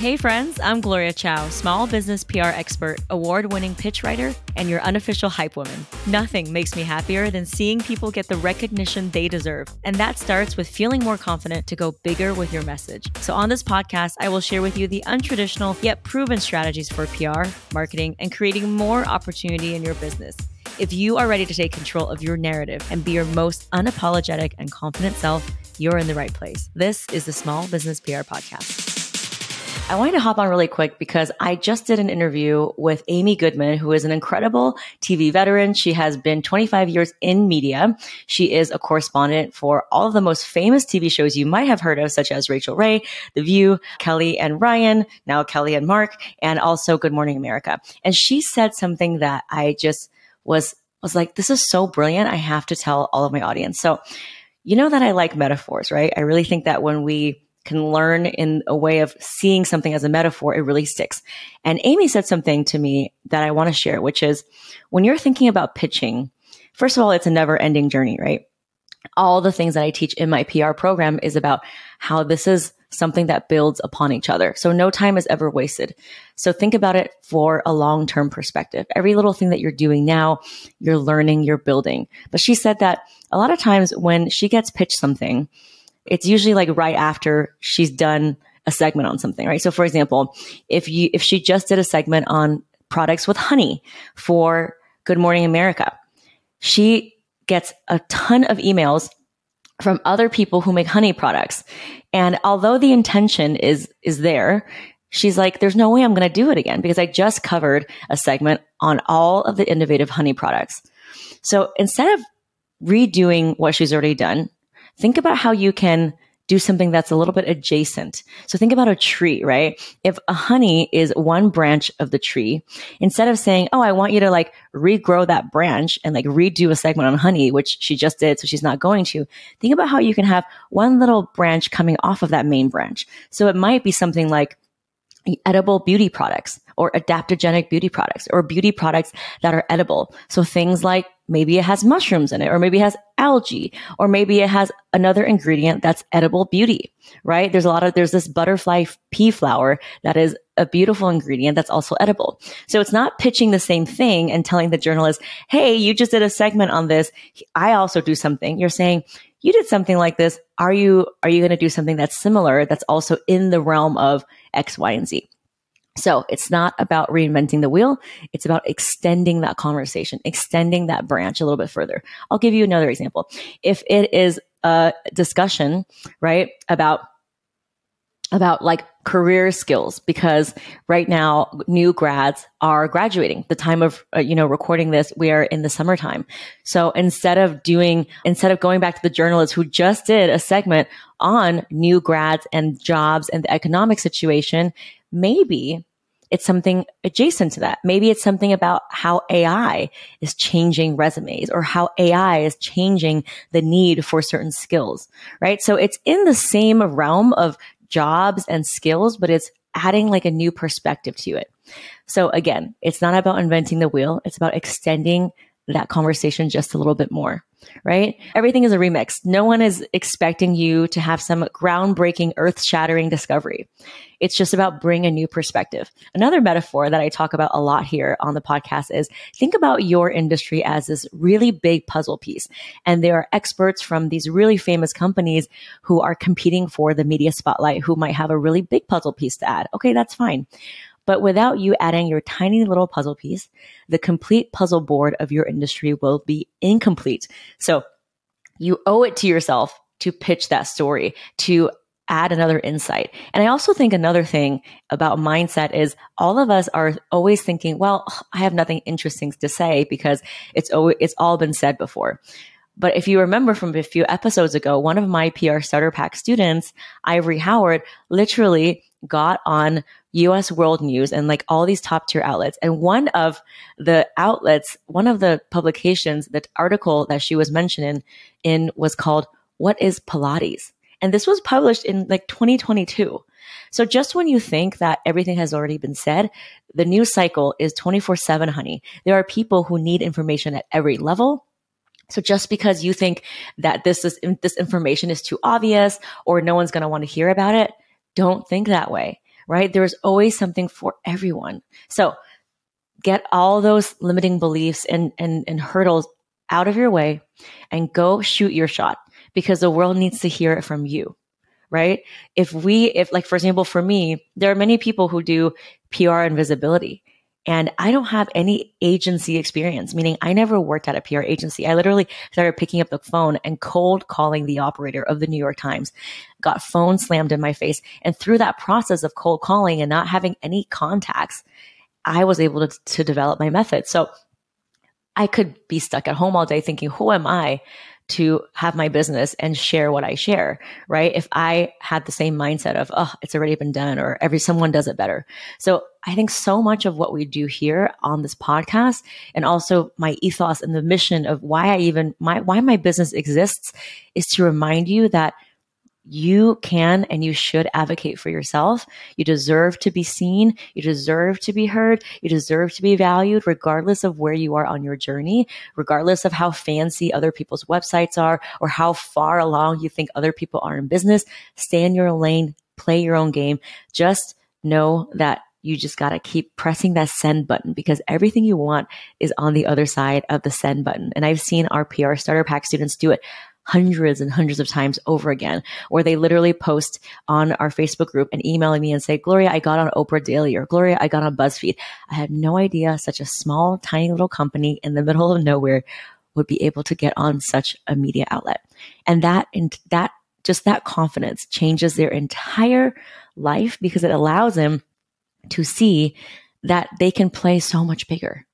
Hey, friends, I'm Gloria Chou, small business PR expert, award winning pitch writer, and your unofficial hype woman. Nothing makes me happier than seeing people get the recognition they deserve. And that starts with feeling more confident to go bigger with your message. So, on this podcast, I will share with you the untraditional yet proven strategies for PR, marketing, and creating more opportunity in your business. If you are ready to take control of your narrative and be your most unapologetic and confident self, you're in the right place. This is the Small Business PR Podcast. I wanted to hop on really quick because I just did an interview with Amy Goodman, who is an incredible TV veteran. She has been 25 years in media. She is a correspondent for all of the most famous TV shows you might have heard of, such as Rachael Ray, The View, Kelly and Ryan, now Kelly and Mark, and also Good Morning America. And she said something that I just was, was like, this is so brilliant. I have to tell all of my audience. So, you know that I like metaphors, right? I really think that when we can learn in a way of seeing something as a metaphor, it really sticks. And Amy said something to me that I want to share, which is when you're thinking about pitching, first of all, it's a never ending journey, right? All the things that I teach in my PR program is about how this is something that builds upon each other. So no time is ever wasted. So think about it for a long term perspective. Every little thing that you're doing now, you're learning, you're building. But she said that a lot of times when she gets pitched something, it's usually like right after she's done a segment on something, right? So for example, if you, if she just did a segment on products with honey for Good Morning America, she gets a ton of emails from other people who make honey products. And although the intention is, is there, she's like, there's no way I'm going to do it again because I just covered a segment on all of the innovative honey products. So instead of redoing what she's already done, think about how you can do something that's a little bit adjacent. So think about a tree, right? If a honey is one branch of the tree, instead of saying, Oh, I want you to like regrow that branch and like redo a segment on honey, which she just did. So she's not going to think about how you can have one little branch coming off of that main branch. So it might be something like, edible beauty products or adaptogenic beauty products or beauty products that are edible. So things like maybe it has mushrooms in it, or maybe it has algae, or maybe it has another ingredient that's edible beauty, right? There's a lot of, there's this butterfly pea flower that is a beautiful ingredient that's also edible. So it's not pitching the same thing and telling the journalist, Hey, you just did a segment on this. I also do something. You're saying, you did something like this. Are you, are you going to do something that's similar that's also in the realm of X, Y, and Z? So it's not about reinventing the wheel. It's about extending that conversation, extending that branch a little bit further. I'll give you another example. If it is a discussion, right, about about like career skills because right now new grads are graduating the time of uh, you know recording this we are in the summertime so instead of doing instead of going back to the journalists who just did a segment on new grads and jobs and the economic situation maybe it's something adjacent to that. Maybe it's something about how AI is changing resumes or how AI is changing the need for certain skills, right? So it's in the same realm of jobs and skills, but it's adding like a new perspective to it. So again, it's not about inventing the wheel. It's about extending that conversation just a little bit more right? Everything is a remix. No one is expecting you to have some groundbreaking, earth shattering discovery. It's just about bring a new perspective. Another metaphor that I talk about a lot here on the podcast is think about your industry as this really big puzzle piece. And there are experts from these really famous companies who are competing for the media spotlight who might have a really big puzzle piece to add. Okay, that's fine. But without you adding your tiny little puzzle piece, the complete puzzle board of your industry will be incomplete. So you owe it to yourself to pitch that story, to add another insight. And I also think another thing about mindset is all of us are always thinking, well, I have nothing interesting to say because it's always, it's all been said before. But if you remember from a few episodes ago, one of my PR starter pack students, Ivory Howard, literally got on US World News and like all these top tier outlets. And one of the outlets, one of the publications, the article that she was mentioning in was called What is Pilates? And this was published in like 2022. So just when you think that everything has already been said, the news cycle is 24 seven, honey. There are people who need information at every level. So just because you think that this is, this information is too obvious or no one's going to want to hear about it, don't think that way right? There's always something for everyone. So get all those limiting beliefs and, and, and hurdles out of your way and go shoot your shot because the world needs to hear it from you right? If we, if like, for example, for me, there are many people who do PR and visibility. And I don't have any agency experience, meaning I never worked at a PR agency. I literally started picking up the phone and cold calling the operator of the New York Times, got phone slammed in my face. And through that process of cold calling and not having any contacts, I was able to, to develop my method. So I could be stuck at home all day thinking, who am I to have my business and share what I share, right? If I had the same mindset of, oh, it's already been done or every someone does it better. So I think so much of what we do here on this podcast and also my ethos and the mission of why I even my why my business exists is to remind you that you can and you should advocate for yourself. You deserve to be seen. You deserve to be heard. You deserve to be valued, regardless of where you are on your journey, regardless of how fancy other people's websites are or how far along you think other people are in business. Stay in your lane, play your own game. Just know that you just got to keep pressing that send button because everything you want is on the other side of the send button. And I've seen our PR starter pack students do it hundreds and hundreds of times over again, or they literally post on our Facebook group and emailing me and say, Gloria, I got on Oprah Daily or Gloria, I got on BuzzFeed. I had no idea such a small, tiny little company in the middle of nowhere would be able to get on such a media outlet. And that, and that, just that confidence changes their entire life because it allows them to see that they can play so much bigger.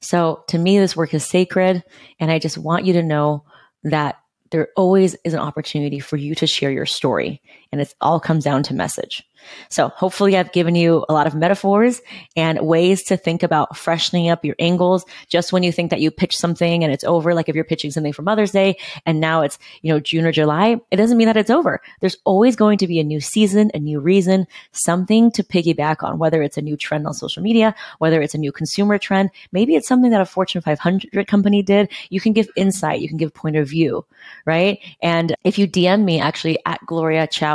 So to me, this work is sacred. And I just want you to know that there always is an opportunity for you to share your story. And it all comes down to message. So hopefully I've given you a lot of metaphors and ways to think about freshening up your angles. Just when you think that you pitch something and it's over, like if you're pitching something for Mother's Day and now it's, you know, June or July, it doesn't mean that it's over. There's always going to be a new season, a new reason, something to piggyback on, whether it's a new trend on social media, whether it's a new consumer trend. Maybe it's something that a Fortune 500 company did. You can give insight. You can give point of view, right? And if you DM me actually at Gloria Chou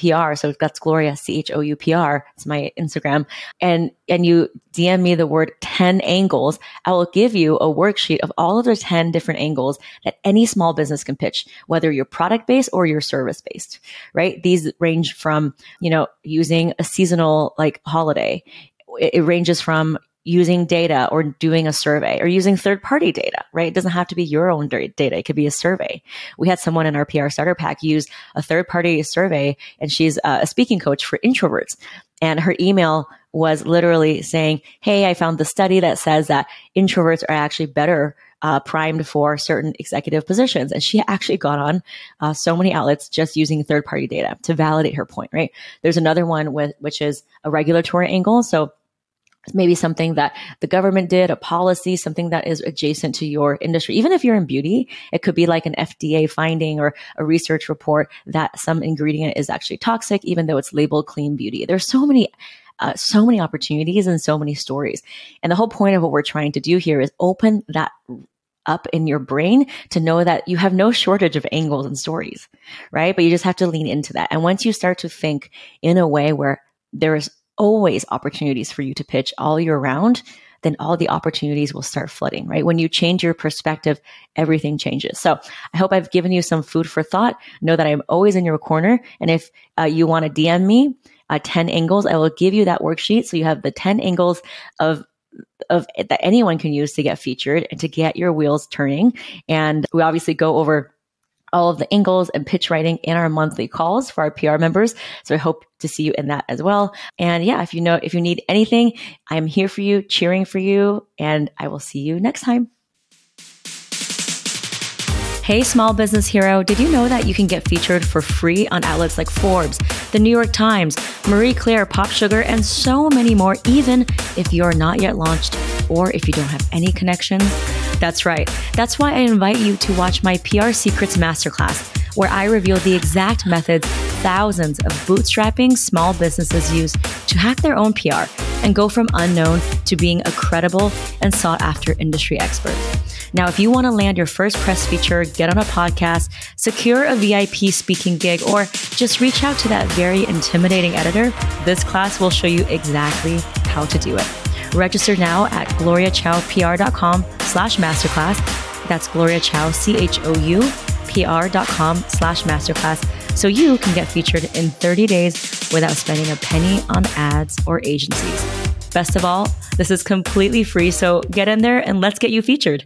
PR. So that's Gloria C H O U P R. It's my Instagram. And and you DM me the word 10 angles, I will give you a worksheet of all of the 10 different angles that any small business can pitch, whether you're product based or you're service based, right? These range from, you know, using a seasonal like holiday. It, it ranges from using data or doing a survey or using third party data, right? It doesn't have to be your own data. It could be a survey. We had someone in our PR starter pack use a third party survey and she's a speaking coach for introverts. And her email was literally saying, Hey, I found the study that says that introverts are actually better uh, primed for certain executive positions. And she actually got on uh, so many outlets just using third party data to validate her point, right? There's another one with, which is a regulatory angle. So maybe something that the government did, a policy, something that is adjacent to your industry. Even if you're in beauty, it could be like an FDA finding or a research report that some ingredient is actually toxic, even though it's labeled clean beauty. There's so many uh, so many opportunities and so many stories. And the whole point of what we're trying to do here is open that up in your brain to know that you have no shortage of angles and stories, right? But you just have to lean into that. And once you start to think in a way where there is always opportunities for you to pitch all year round, then all the opportunities will start flooding, right? When you change your perspective, everything changes. So I hope I've given you some food for thought. Know that I'm always in your corner. And if uh, you want to DM me, uh, 10 angles, I will give you that worksheet. So you have the 10 angles of of that anyone can use to get featured and to get your wheels turning. And we obviously go over all of the angles and pitch writing in our monthly calls for our PR members. So I hope to see you in that as well. And yeah, if you know, if you need anything, I'm here for you, cheering for you, and I will see you next time. Hey, small business hero, did you know that you can get featured for free on outlets like Forbes, the New York Times, Marie Claire, Pop Sugar, and so many more, even if you're not yet launched or if you don't have any connections? That's right. That's why I invite you to watch my PR Secrets Masterclass, where I reveal the exact methods thousands of bootstrapping small businesses use to hack their own PR and go from unknown to being a credible and sought after industry expert. Now, if you want to land your first press feature, get on a podcast, secure a VIP speaking gig, or just reach out to that very intimidating editor, this class will show you exactly how to do it. Register now at gloriachoupr.com slash masterclass. That's Gloria Chou, C-H-O-U, pr.com slash masterclass. So you can get featured in 30 days without spending a penny on ads or agencies. Best of all, this is completely free. So get in there and let's get you featured.